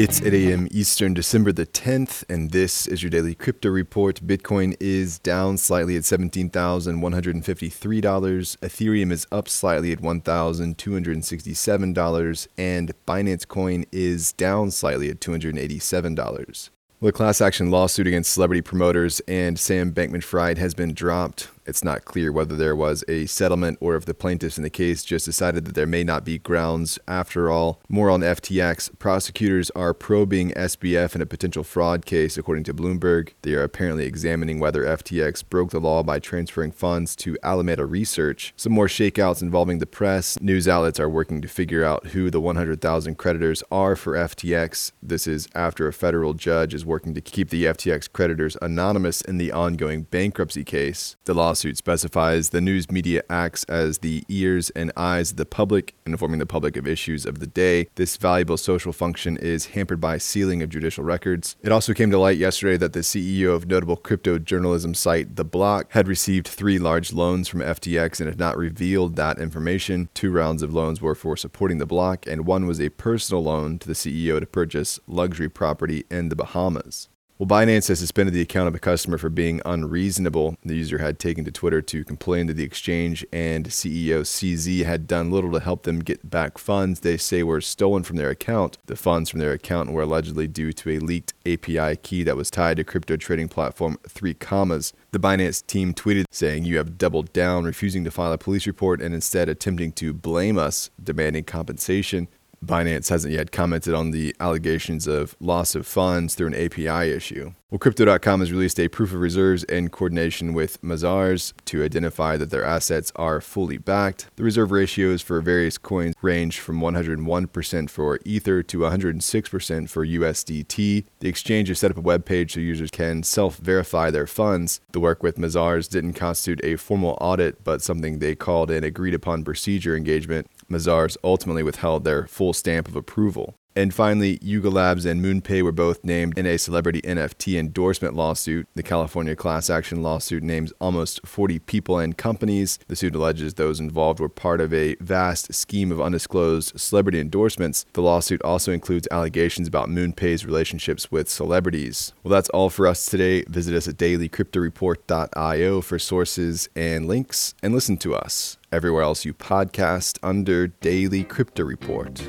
It's 8 a.m. Eastern, December the 10th, and this is your daily crypto report. Bitcoin is down slightly at $17,153. Ethereum is up slightly at $1,267. And Binance Coin is down slightly at $287. The class action lawsuit against celebrity promoters and Sam Bankman Fried has been dropped. It's not clear whether there was a settlement or if the plaintiffs in the case just decided that there may not be grounds after all. More on FTX. Prosecutors are probing SBF in a potential fraud case, according to Bloomberg. They are apparently examining whether FTX broke the law by transferring funds to Alameda Research. Some more shakeouts involving the press. News outlets are working to figure out who the 100,000 creditors are for FTX. This is after a federal judge is working to keep the FTX creditors anonymous in the ongoing bankruptcy case. The law lawsuit specifies the news media acts as the ears and eyes of the public, informing the public of issues of the day. This valuable social function is hampered by sealing of judicial records. It also came to light yesterday that the CEO of notable crypto journalism site The Block had received three large loans from FTX and had not revealed that information. Two rounds of loans were for supporting The Block, and one was a personal loan to the CEO to purchase luxury property in the Bahamas. Well, Binance has suspended the account of a customer for being unreasonable. The user had taken to Twitter to complain that the exchange and CEO CZ had done little to help them get back funds they say were stolen from their account. The funds from their account were allegedly due to a leaked API key that was tied to crypto trading platform 3 Commas. The Binance team tweeted saying, You have doubled down, refusing to file a police report and instead attempting to blame us, demanding compensation. Binance hasn't yet commented on the allegations of loss of funds through an API issue. Well, Crypto.com has released a proof of reserves in coordination with Mazars to identify that their assets are fully backed. The reserve ratios for various coins range from 101% for Ether to 106% for USDT. The exchange has set up a web page so users can self verify their funds. The work with Mazars didn't constitute a formal audit, but something they called an agreed upon procedure engagement. Mazars ultimately withheld their full stamp of approval. And finally, Yuga Labs and MoonPay were both named in a celebrity NFT endorsement lawsuit. The California class action lawsuit names almost 40 people and companies. The suit alleges those involved were part of a vast scheme of undisclosed celebrity endorsements. The lawsuit also includes allegations about MoonPay's relationships with celebrities. Well, that's all for us today. Visit us at dailycryptoreport.io for sources and links, and listen to us everywhere else you podcast under Daily Crypto Report.